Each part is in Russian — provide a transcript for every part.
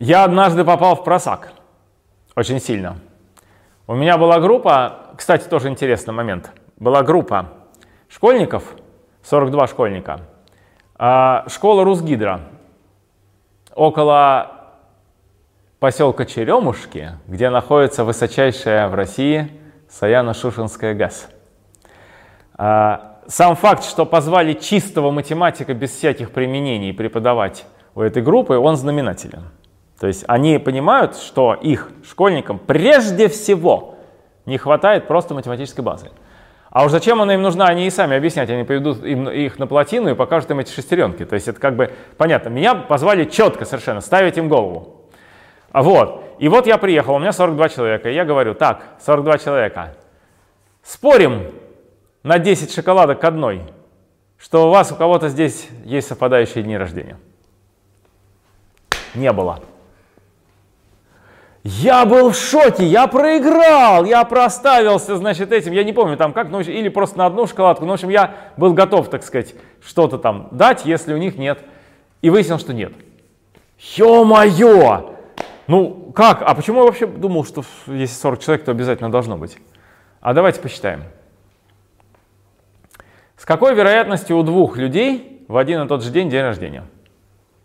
Я однажды попал в просак. Очень сильно. У меня была группа, кстати, тоже интересный момент. Была группа школьников, 42 школьника, а, школа Русгидро, около поселка Черемушки, где находится высочайшая в России Саяно-Шушенская ГАЗ. Сам факт, что позвали чистого математика без всяких применений преподавать у этой группы, он знаменателен. То есть они понимают, что их школьникам прежде всего не хватает просто математической базы. А уж зачем она им нужна, они и сами объяснять. Они поведут им, их на плотину и покажут им эти шестеренки. То есть это как бы понятно. Меня позвали четко совершенно ставить им голову. А вот. И вот я приехал, у меня 42 человека. И я говорю, так, 42 человека. Спорим на 10 шоколадок к одной, что у вас у кого-то здесь есть совпадающие дни рождения. Не было. Я был в шоке, я проиграл, я проставился, значит, этим, я не помню там как, ну, или просто на одну шоколадку, ну, в общем, я был готов, так сказать, что-то там дать, если у них нет. И выяснил, что нет. Ё-моё! Ну, как? А почему я вообще думал, что если 40 человек, то обязательно должно быть? А давайте посчитаем. С какой вероятностью у двух людей в один и тот же день день рождения?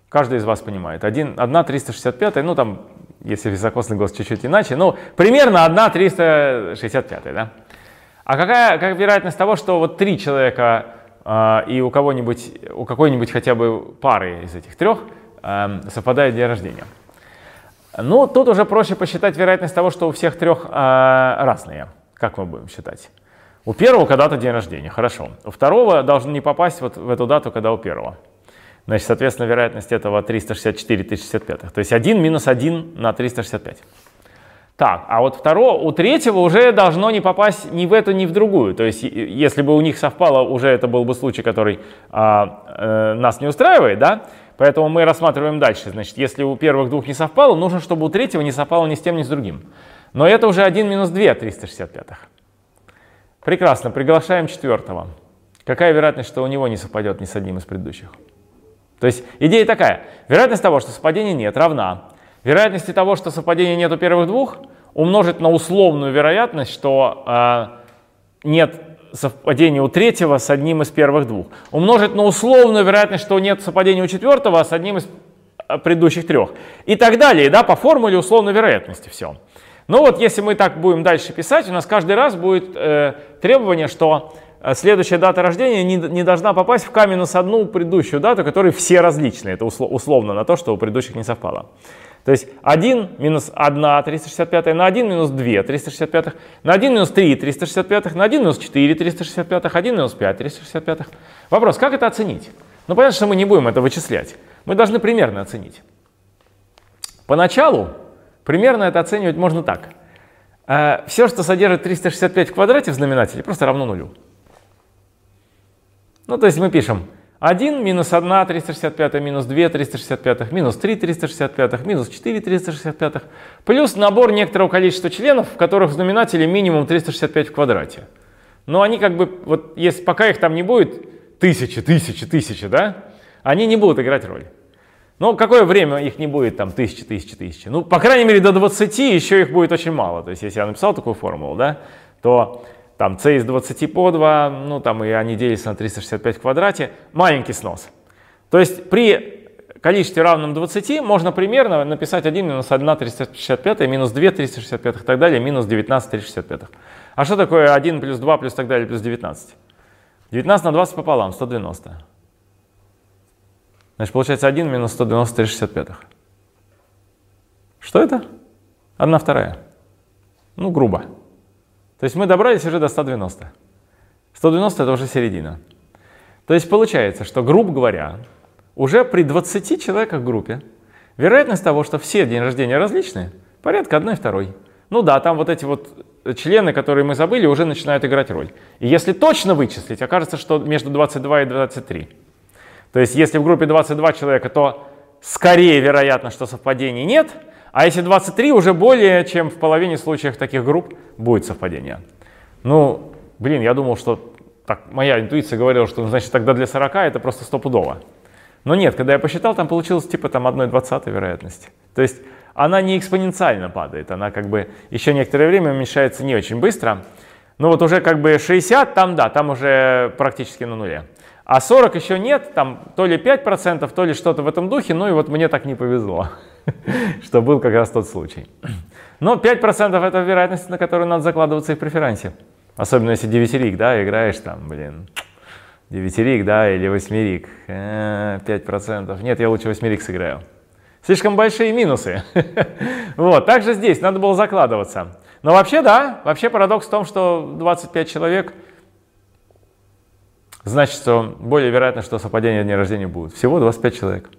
Каждый из вас понимает. Один, одна 365, ну там если високосный голос чуть-чуть иначе, ну, примерно 1 365, да? А какая, какая вероятность того, что вот три человека э, и у кого-нибудь, у какой-нибудь хотя бы пары из этих трех э, совпадает день рождения? Ну, тут уже проще посчитать вероятность того, что у всех трех э, разные. Как мы будем считать? У первого когда-то день рождения, хорошо. У второго должен не попасть вот в эту дату, когда у первого. Значит, соответственно, вероятность этого 364 1065. То есть 1 минус 1 на 365. Так, а вот второго, у третьего уже должно не попасть ни в эту, ни в другую. То есть, если бы у них совпало, уже это был бы случай, который а, э, нас не устраивает, да? Поэтому мы рассматриваем дальше. Значит, если у первых двух не совпало, нужно, чтобы у третьего не совпало ни с тем, ни с другим. Но это уже 1 минус 2 365. Прекрасно, приглашаем четвертого. Какая вероятность, что у него не совпадет ни с одним из предыдущих? То есть идея такая. Вероятность того, что совпадения нет, равна вероятности того, что совпадения нет у первых двух, умножить на условную вероятность, что э, нет совпадения у третьего с одним из первых двух. Умножить на условную вероятность, что нет совпадения у четвертого с одним из э, предыдущих трех. И так далее, да, по формуле условной вероятности все. Ну вот если мы так будем дальше писать, у нас каждый раз будет э, требование, что следующая дата рождения не, не должна попасть в К минус одну предыдущую дату, которые все различные. Это условно на то, что у предыдущих не совпало. То есть 1 минус 1 365 на 1 минус 2 365, на 1 минус 3 365, на 1 минус 4 365, 1 минус 5 365. Вопрос, как это оценить? Ну понятно, что мы не будем это вычислять. Мы должны примерно оценить. Поначалу примерно это оценивать можно так. Э, Все, что содержит 365 в квадрате в знаменателе, просто равно нулю. Ну, то есть мы пишем 1 минус 1 365, минус 2 365, минус 3 365, минус 4 365, плюс набор некоторого количества членов, в которых в знаменателе минимум 365 в квадрате. Но они как бы, вот если пока их там не будет тысячи, тысячи, тысячи, да, они не будут играть роль. Но какое время их не будет там тысячи, тысячи, тысячи? Ну, по крайней мере, до 20 еще их будет очень мало. То есть, если я написал такую формулу, да, то там c из 20 по 2, ну там и они делятся на 365 в квадрате, маленький снос. То есть при количестве равном 20 можно примерно написать 1 минус 1 365, минус 2 365 и так далее, минус 19 365. А что такое 1 плюс 2 плюс так далее плюс 19? 19 на 20 пополам, 190. Значит, получается 1 минус 190 365. Что это? Одна вторая. Ну, грубо. То есть мы добрались уже до 190. 190 это уже середина. То есть получается, что, грубо говоря, уже при 20 человеках в группе вероятность того, что все день рождения различные, порядка одной второй. Ну да, там вот эти вот члены, которые мы забыли, уже начинают играть роль. И если точно вычислить, окажется, что между 22 и 23. То есть если в группе 22 человека, то скорее вероятно, что совпадений нет, а если 23, уже более чем в половине случаев таких групп будет совпадение. Ну, блин, я думал, что так, моя интуиция говорила, что значит тогда для 40 это просто стопудово. Но нет, когда я посчитал, там получилось типа там 1 20 вероятности. То есть она не экспоненциально падает, она как бы еще некоторое время уменьшается не очень быстро. Но вот уже как бы 60, там да, там уже практически на нуле. А 40 еще нет, там то ли 5%, то ли что-то в этом духе, ну и вот мне так не повезло, что был как раз тот случай. Но 5% это вероятность, на которую надо закладываться и в преферансе. Особенно если девятирик, да, играешь там, блин, девятирик, да, или восьмерик, 5%. Э, нет, я лучше восьмерик сыграю. Слишком большие минусы. вот, также здесь надо было закладываться. Но вообще, да, вообще парадокс в том, что 25 человек, значит, что более вероятно, что совпадение дня рождения будет. Всего 25 человек.